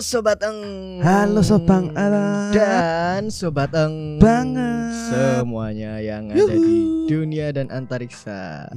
Sobat Eng Halo Sobang Alam. Dan Sobat Eng Banget. Semuanya yang ada di dunia dan antariksa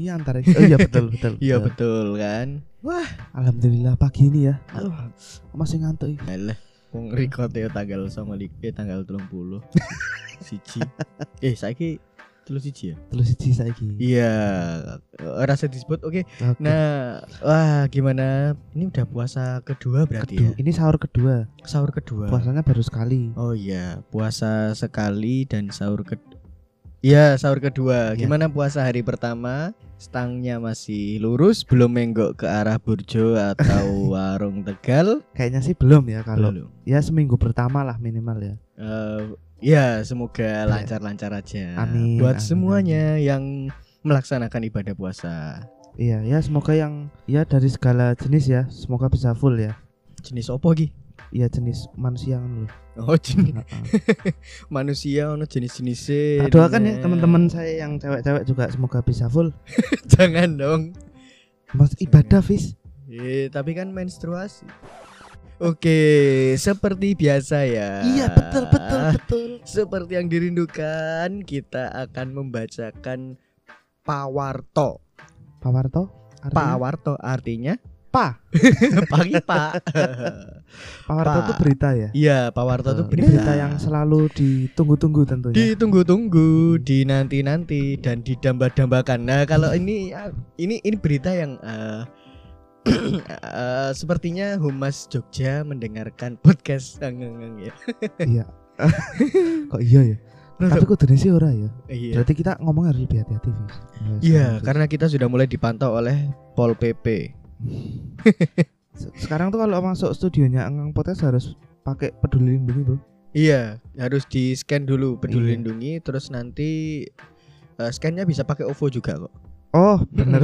Iya antara Oh iya betul betul. Iya betul. betul kan Alhamdulillah pagi ini ya. Aduh, masih ngantuk. Alah record ya tanggal sama eh, tanggal 30 Siji Eh saiki Telu siji ya? Terus siji saiki. Iya Rasa disebut oke Oke. Nah Wah gimana Ini udah puasa kedua berarti Kedua- ya Ini sahur kedua. Sahur kedua Puasanya baru sekali. Oh iya, puasa sekali dan sahur ke Iya, sahur kedua. Iya. Gimana puasa hari pertama? Stangnya masih lurus, belum menggok ke arah Burjo atau warung Tegal? Kayaknya sih belum ya kalau Belum. ya seminggu pertama lah minimal ya. Eh, ya, semoga lancar-lancar aja. Amin, Buat amin, semuanya yang melaksanakan ibadah puasa. Iya ya semoga yang ya dari segala jenis ya semoga bisa full ya. Jenis opo Ki? Iya jenis manusia kan. Oh, jenis manusia ono jenis-jenisnya. Tak doakan ya teman-teman saya yang cewek-cewek juga semoga bisa full. Jangan dong. Mas ibadah Fis. Eh, tapi kan menstruasi. Oke, seperti biasa ya. Iya betul betul betul. Seperti yang dirindukan, kita akan membacakan Pawarto. Pawarto. artinya? Pawarto artinya Pa. pagi Pak. Pawarto Pa. itu berita ya. Iya, Pawarto itu Betul. berita. berita yang selalu ditunggu-tunggu tentunya. ditunggu-tunggu, dinanti-nanti dan didamba-dambakan. Nah, kalau ini ini ini berita yang eh, eh, sepertinya Humas Jogja mendengarkan podcast Angeng ya. Iya. Kok iya ya? Tapi kok sih ora ya. Iya. Berarti kita ngomong harus lebih hati-hati. Yes, Iya, karena kita sudah mulai dipantau oleh Pol PP. Se- sekarang tuh kalau masuk studionya Angang Podcast harus pakai peduli lindungi, Bro. Iya, harus di scan dulu peduli Iya. lindungi, terus nanti eh, scannya bisa pakai OVO juga kok. Oh, bener.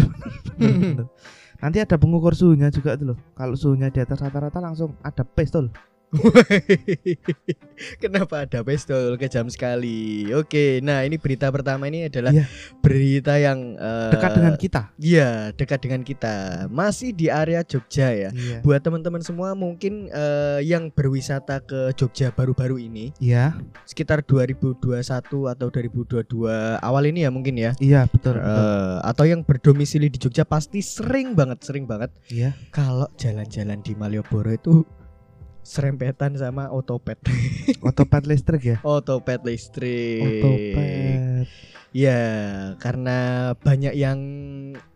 Nanti ada pengukur suhunya juga tuh loh. Kalau suhunya di atas rata-rata langsung ada pistol. Kenapa ada pistol kejam sekali? Oke, nah ini berita pertama ini adalah Iya. berita yang eh, Dekat dengan kita. Iya, dekat dengan kita. Masih di area Jogja ya. Iya. Buat teman-teman semua mungkin eh, yang berwisata ke Jogja baru-baru ini Iya, sekitar 2021 atau 2022 awal ini ya mungkin ya. iya betul. betul. Eh, atau yang berdomisili di Jogja pasti sering banget, sering banget Iya. kalau jalan-jalan di Malioboro itu serempetan sama otopet. Otopet listrik ya. otopet listrik. Otopet. Ya, karena banyak yang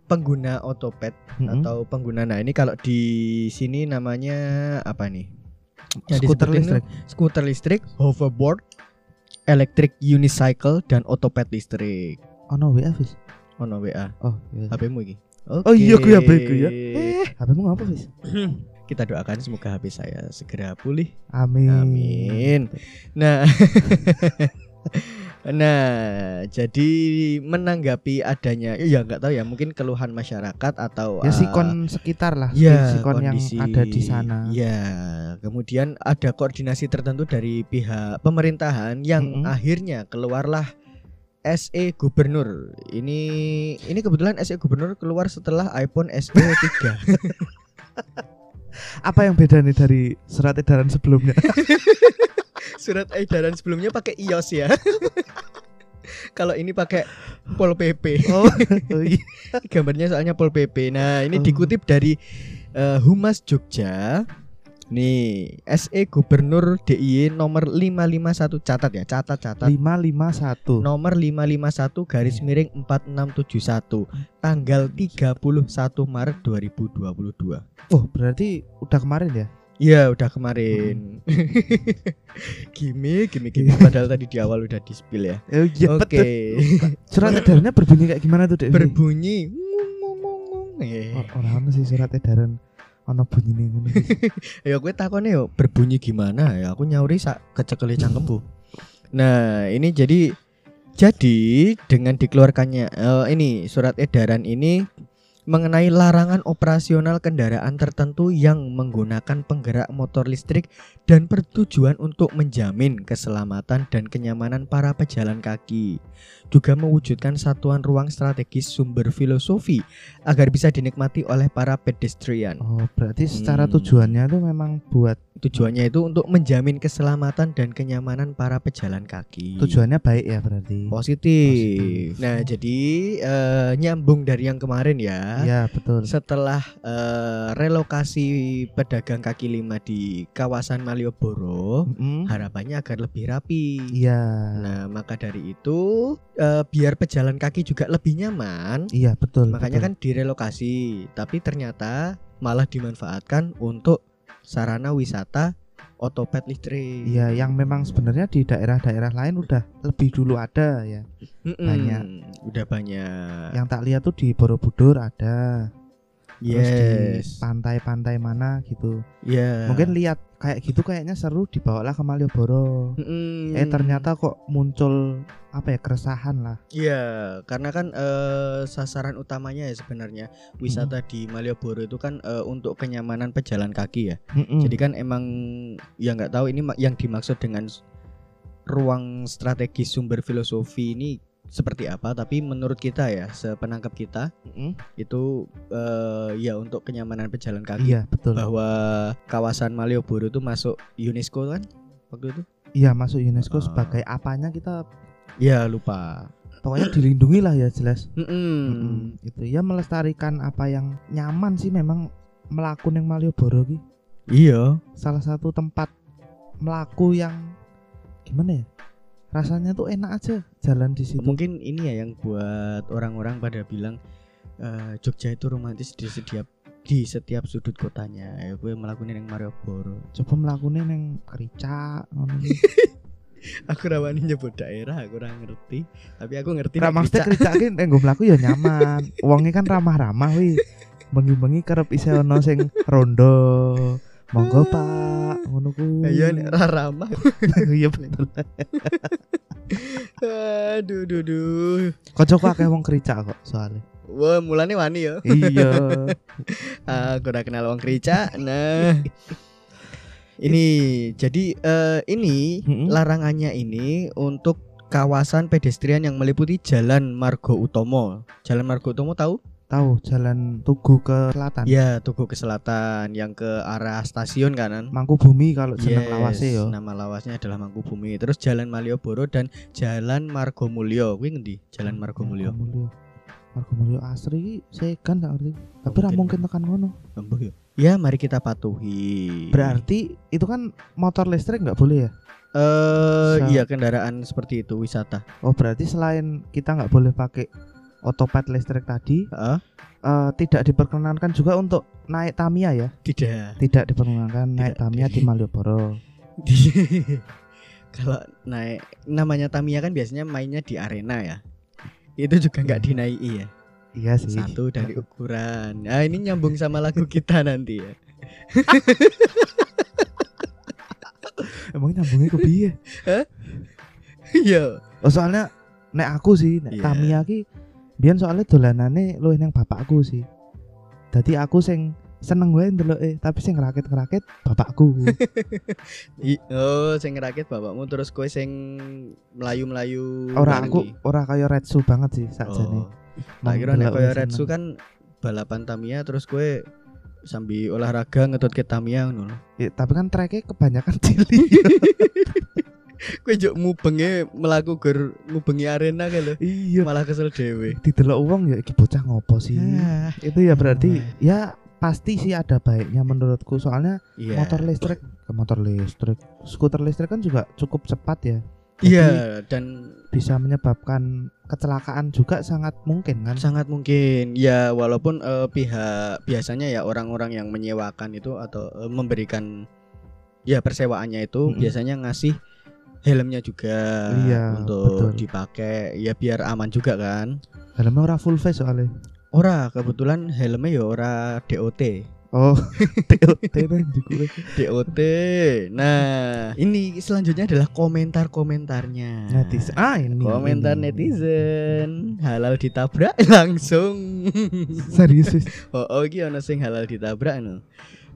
pengguna otopet Mm-mm. atau pengguna nah ini kalau di sini namanya apa nih? Yang skuter listrik. Skuter listrik, hoverboard, electric unicycle dan otopet listrik. Oh no, WA Fis. Ono WA, Oh, iya. HP-mu iki. Oh iya, aku ya, baik, ya. Eh, HP-mu ngapa, Fis? Kita doakan semoga HP saya segera pulih. Amin. Amin. Nah, nah, jadi menanggapi adanya, ya nggak tahu ya, mungkin keluhan masyarakat atau Ya eh, sikon sekitar lah, ya sikon yang kondisi- ada di sana. Ya, kemudian ada koordinasi tertentu dari pihak pemerintahan yang Mm-mm. akhirnya keluarlah SE Gubernur. Ini ini kebetulan SE Gubernur keluar setelah iPhone SE 3. Apa yang beda nih dari surat edaran sebelumnya? Surat edaran sebelumnya pakai iOS ya. Kalau ini pakai Pol PP. oh, oh iya. Gambarnya soalnya Pol PP. Nah, ini Oh. dikutip dari eh, Humas Jogja. Nih, SE Gubernur DIY nomor 551 catat ya, catat catat. 551. Nomor 551 garis Iya. miring 4671 tanggal 31 Maret 2022. Oh, berarti udah kemarin ya? Iya, udah kemarin. gimik, gimik, gimik. Padahal tadi di awal udah di-spill ya. Eh, iya Oke. betul. Surat edarannya berbunyi kayak gimana tuh, Dek? Berbunyi. Oh, Orang sih surat edaran ono bunyi nih ngono. Ya gue takutnya yo berbunyi gimana ya aku nyauri sak kecekele cangkemku. Nah ini jadi jadi dengan dikeluarkannya eh, ini surat edaran ini mengenai larangan operasional kendaraan tertentu yang menggunakan penggerak motor listrik dan bertujuan untuk menjamin keselamatan dan kenyamanan para pejalan kaki. Juga mewujudkan satuan ruang strategis sumber filosofi agar bisa dinikmati oleh para pedestrian. Oh, berarti secara Hmm. tujuannya itu memang buat Tujuannya itu untuk menjamin keselamatan dan kenyamanan para pejalan kaki. tujuannya baik ya berarti. positif. Positif. Nah, jadi eh, nyambung dari yang kemarin ya. Iya, betul. Setelah eh, relokasi pedagang kaki lima di kawasan Malioboro, Mm-mm. harapannya agar lebih rapi. Iya. Nah, maka dari itu eh, biar pejalan kaki juga lebih nyaman, Iya, betul. makanya betul. kan direlokasi. Tapi ternyata malah dimanfaatkan untuk sarana wisata otopet listrik. Iya, yang memang sebenarnya di daerah-daerah lain udah lebih dulu ada ya. Mm-mm, banyak. Udah banyak. Yang tak lihat tuh di Borobudur ada. Terus di yes. pantai-pantai mana gitu. Iya. Mungkin lihat kayak gitu kayaknya seru dibawalah ke Malioboro. Mm-mm. Eh ternyata kok muncul apa ya keresahan lah. Iya, karena kan eh, sasaran utamanya ya sebenarnya wisata Hmm. di Malioboro itu kan eh, untuk kenyamanan pejalan kaki ya. Mm-mm. Jadi kan emang ya nggak tahu ini yang dimaksud dengan ruang strategis sumber filosofi ini seperti apa, tapi menurut kita ya, sepenangkap kita Mm-mm. itu eh, ya untuk kenyamanan pejalan kaki Iya betul. bahwa kawasan Malioboro itu masuk UNESCO kan waktu itu? Iya masuk UNESCO Ah. sebagai apanya kita Ya lupa. pokoknya dilindungi lah ya jelas. Mm-mm. Mm-mm. Itu ya melestarikan apa yang nyaman sih memang melaku yang Malioboro ki. Iya. Salah satu tempat melaku yang gimana ya? Rasanya tuh enak aja jalan di situ. Mungkin ini ya yang buat orang-orang pada bilang eh, Jogja itu romantis di setiap di setiap sudut kotanya. Ya gue melakukan yang Malioboro. Coba melakukan yang kericak ki. Aku rawani nyebut daerah, aku kurang ngerti. Tapi aku ngerti. Nek maksudnya Kricak. kericak ki nek nggo mlaku ya nyaman. Wonge kan ramah-ramah wi. Bengi-bengi kerep isih ono sing rondo. Monggo Pak, ngono ku. Iya nek ra ramah. Iya betul. Aduh, duh, duh. Kocok akeh wong kericak kok soalnya. Wah, mulane wani ya. Iya. Aku udah kenal wong krica. Nah. Ini jadi eh, ini Mm-mm. larangannya ini untuk kawasan pedestrian yang meliputi Jalan Margo Utomo. Jalan Margo Utomo tahu? Tahu jalan Tugu ke selatan. Ya, Tugu ke selatan yang ke arah stasiun kanan. Mangku Bumi kalau jeneng Yes, lawase yo. Nama lawasnya adalah Mangkubumi. Terus Jalan Malioboro dan Jalan Margomulyo. Kuwi ngendi? Jalan Margomulyo. Margomulyo. Margomulyo asri saya kan gak ngerti. Tapi ra mungkin. tekan ngono. Embuh ya. Ya, mari kita patuhi. Berarti itu kan motor listrik nggak boleh ya? eh Sa- iya kendaraan seperti itu wisata. Oh berarti selain kita nggak boleh pakai otopet listrik tadi, Heeh. eh, tidak diperkenankan juga untuk naik Tamiya ya? Tidak. Tidak diperkenankan naik Tidak. Tamiya di Malioboro. Kalau naik namanya Tamiya kan biasanya mainnya di arena ya. Itu juga nggak dinaiki ya. Iya sih. Satu dari ukuran. Nah, ini nyambung sama lagu kita nanti ya. Emang nyambungnya ke piye? Iya. Oh soalnya nek aku sih nek Iya. Tamiya ki biyen soalnya dolanane luwih nang bapakku sih. Dadi aku sing seneng wae ndeloke, tapi sing ngerakit-ngerakit bapakku. Oh, sing ngerakit bapakmu terus kowe sing melayu-melayu. ora bareng aku iki? ora kaya Retsu banget sih sakjane. Oh. Nek Ndelok koyo Retsu kan balapan Tamiya terus kowe sambil olahraga ngetut ke Tamiya ngono. Ya, tapi kan treknya kebanyakan cilik. Kowe juk mubenge melaku gur ngubengi arena kae lho. iya. Malah kesel dhewe. Didelok uang ya iki bocah ngopo sih? Ah, Itu ya berarti ya pasti sih ada baiknya menurutku soalnya Iya. motor listrik ke motor listrik skuter listrik kan juga cukup cepat ya Iya, dan bisa menyebabkan kecelakaan juga sangat mungkin kan sangat mungkin ya walaupun eh, pihak biasanya ya orang-orang yang menyewakan itu atau eh, memberikan ya persewaannya itu Mm-mm. biasanya ngasih helmnya juga Iya, untuk betul. dipakai ya biar aman juga kan. helmnya ora full face soalnya Ora, kebetulan helmnya ya ora DOT. Oh TOT DOT. Nah, ini selanjutnya adalah komentar-komentarnya. netizen ah ini Komentar ini. netizen halal ditabrak langsung. serius wis. oh, oh iki sing halal ditabrak no.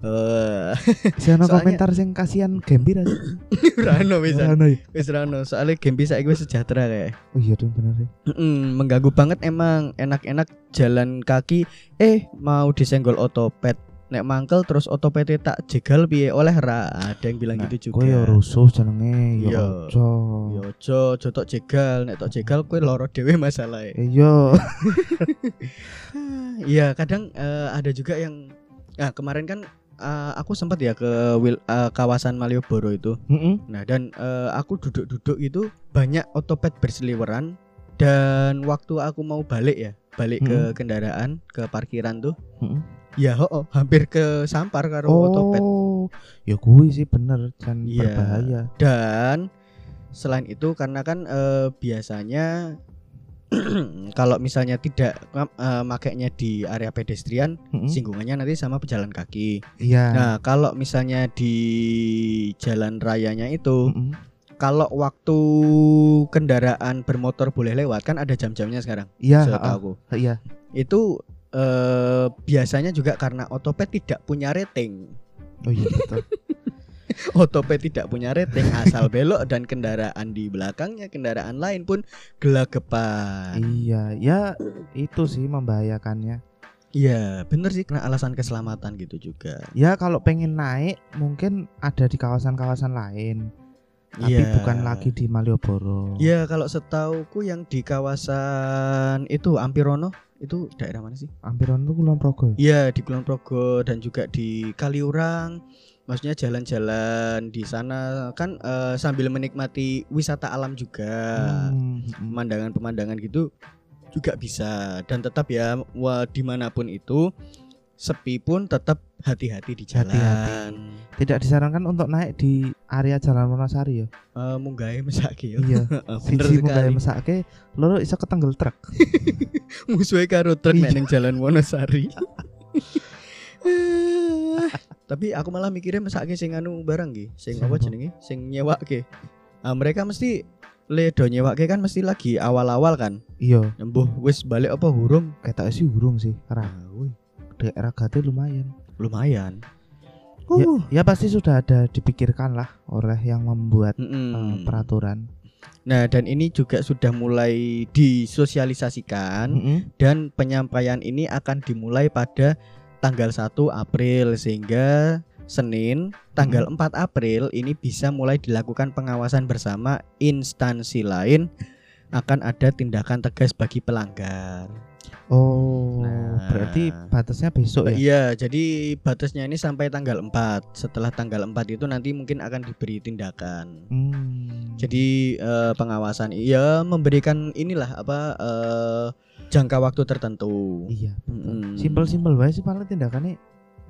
Eh, Saya ono komentar sing kasihan gembira sih. Rano bisa. Ono ya? Wis Rano, soalnya game bisa gue sejahtera kayak. Oh iya dong bener sih. Mm-mm, mengganggu banget emang enak-enak jalan kaki eh mau disenggol otopet nek mangkel terus otopetnya tak jegal piye oleh ra ada yang bilang gitu juga Kowe ya rusuh jenenge Iya. ya ojo. yo ojo ojo tok jegal nek tok jegal kowe loro dhewe masalah Iya. iya kadang eh, ada juga yang nah kemarin kan eh, aku sempat ya ke wil- eh, kawasan Malioboro itu Heeh. Nah dan eh, aku duduk-duduk itu banyak otopet berseliweran dan waktu aku mau balik ya balik ke Hmm. kendaraan ke parkiran tuh Heeh. Ya ho hampir ke sampar karo otopet Oh. Ya kuwi sih bener dan Iya. berbahaya. dan selain itu karena kan eh, biasanya kalau misalnya tidak eh, makainya di area pedestrian Heeh. singgungannya nanti sama pejalan kaki. Iya. Nah kalau misalnya di jalan rayanya itu Heeh. kalau waktu kendaraan bermotor boleh lewat kan ada jam-jamnya sekarang. Iya, setahu aku. heeh. Iya. Itu eh, biasanya juga karena otopet tidak punya rating. Oh iya betul. Otopet tidak punya rating asal belok dan kendaraan di belakangnya kendaraan lain pun gelagapan. iya, ya itu sih membahayakannya. Iya, bener sih karena alasan keselamatan gitu juga. Ya kalau pengen naik mungkin ada di kawasan-kawasan lain, tapi Iya. bukan lagi di Malioboro. Iya, kalau setauku yang di kawasan itu Ampirono itu daerah mana sih? Ampiron itu Kulon Progo. Iya di Kulon Progo dan juga di Kaliurang. Maksudnya jalan-jalan di sana kan eh, sambil menikmati wisata alam juga, Hmm, hmm. pemandangan-pemandangan gitu juga bisa dan tetap ya di mana pun itu sepi pun tetap hati-hati di jalan. Hati-hati. Tidak disarankan untuk naik di area Jalan Wonosari ya. Eh, munggahe mesake yo. Iya. Bener Siji munggah sekali. mesake, loro iso ketenggel truk. Musuhe karo truk nek Iya. ning jalan Wonosari. Tapi aku malah mikirnya mesake sing anu barang ki, sing apa jenenge? Sing nyewake. Ah mereka mesti le do nyewake kan mesti lagi awal-awal kan. Iya, Embuh wis balik apa hurung? ketok sih burung sih. Ra, Ah, daerah gate lumayan. lumayan. Ya, Uh. ya pasti sudah ada dipikirkan lah oleh yang membuat Mm-mm. eh, peraturan. Nah, dan ini juga sudah mulai disosialisasikan Mm-mm. dan penyampaian ini akan dimulai pada tanggal 1 April sehingga Senin tanggal 4 April ini bisa mulai dilakukan pengawasan bersama instansi lain akan ada tindakan tegas bagi pelanggar. Oh, Nah. berarti batasnya besok ya? Iya, jadi batasnya ini sampai tanggal 4. Setelah tanggal 4 itu nanti mungkin akan diberi tindakan. Hmm. Jadi eh, pengawasan iya memberikan inilah apa eh, jangka waktu tertentu. iya, simpel-simpel wae sih paling tindakannya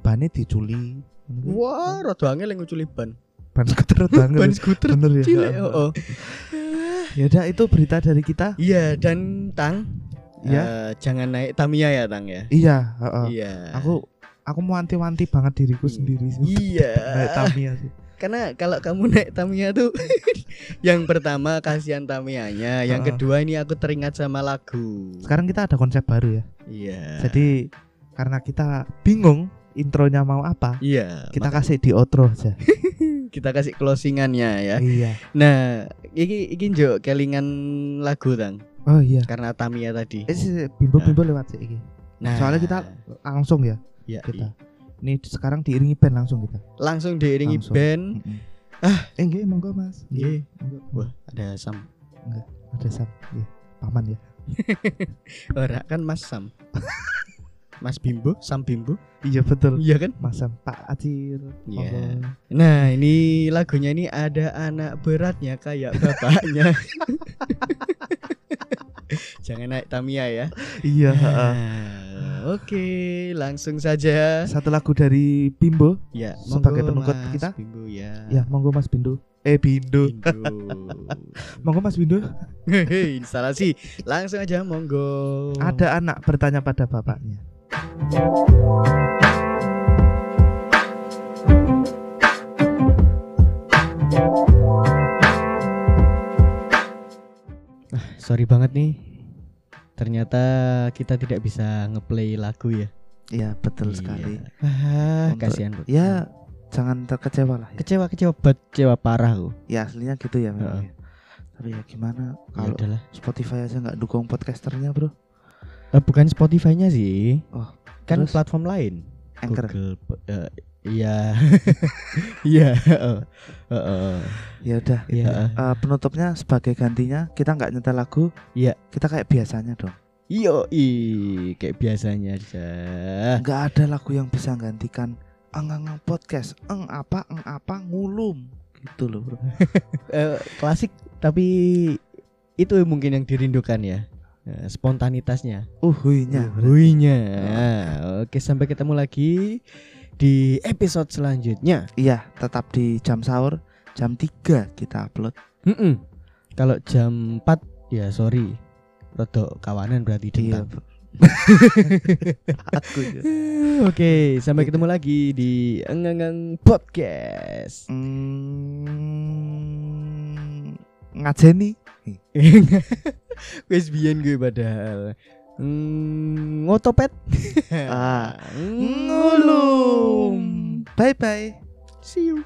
bane diculi. Wah, rada angel nguculi ban. ban skuter banget. Ban skuter Bener ya. cilik. Heeh. oh, oh. Ya udah itu berita dari kita. Iya, dan Tang, Iya. eh, jangan naik Tamiya ya, Tang ya. Iya, heeh. Iya. Aku aku mau wanti-wanti banget diriku sendiri sih. Iya. Naik Tamiya sih. Karena kalau kamu naik Tamiya tuh yang pertama kasihan Tamiyanya, yang kedua ini aku teringat sama lagu. Sekarang kita ada konsep baru ya. Iya. Jadi karena kita bingung intronya mau apa, iya, kita maka kasih di outro aja. kita kasih closingannya ya. Iya. Nah, iki iki njo kelingan lagu Tang Oh iya. karena Tamiya tadi. Eh bimbo-bimbo lewat sih iki. Nah, Soalnya kita langsung ya ya, kita. Ini sekarang diiringi band langsung kita. langsung diiringi Langsung. band. Ah, eh nggih monggo Mas. Nggih. Wah, ada Sam. Ada Sam. Nggih. Paman ya. Ora kan Mas Sam. Mas Bimbo, Sam Bimbo. Iya betul. Iya kan? Mas Sam Pak Acil. Iya. Monggo. Nah, ini lagunya ini ada anak beratnya kayak bapaknya. Jangan naik Tamiya ya. Iya, heeh. Nah, Oke, langsung saja. Satu lagu dari Bimbo. Ya, Sebagai Mas kita. Bimbo ya. Ya, monggo Mas Bindo. Eh Bindo. Bimbo. Monggo Mas Bindo. Instalasi. Langsung aja monggo. Ada anak bertanya pada bapaknya. Sorry banget nih. Ternyata kita tidak bisa ngeplay lagu ya. Iya, betul Iya. sekali. Untuk- kasihan bro. Ya, jangan terkecewa lah. Ya, kecewa kecewa banget, kecewa parah aku. ya aslinya gitu ya memang. Ya. Tapi ya gimana Ya kalau udahlah. Spotify aja nggak dukung podcasternya, Bro? Eh, bukan Spotify-nya sih. Oh, kan terus? platform lain. Anchor. Google, eh, iya. Iya, heeh. Heeh. Ya udah. Iya. Eh, penutupnya sebagai gantinya kita nggak nyetel lagu. Iya. Kita kayak biasanya dong. Yo, i kayak biasanya aja. Nggak ada lagu yang bisa gantikan eng podcast. Eng apa? Eng apa? Ngulum. Gitu loh, Bro. Eh, klasik tapi itu mungkin yang dirindukan ya. Eh, spontanitasnya. Uhuinya. Huinya. Oke, sampai ketemu lagi di episode selanjutnya. Iya, tetap di jam sahur jam 3 kita upload. Mm-mm. Kalau jam 4 ya sorry. Rodok kawanan berarti Iya. dentang. Bro. Aku ya. Oke, sampai ketemu lagi di Enggang Podcast. Hmm, ngajeni. Wes biyen gue padahal. Mm, ngotopet. Ah. ngulum. Bye bye. See you.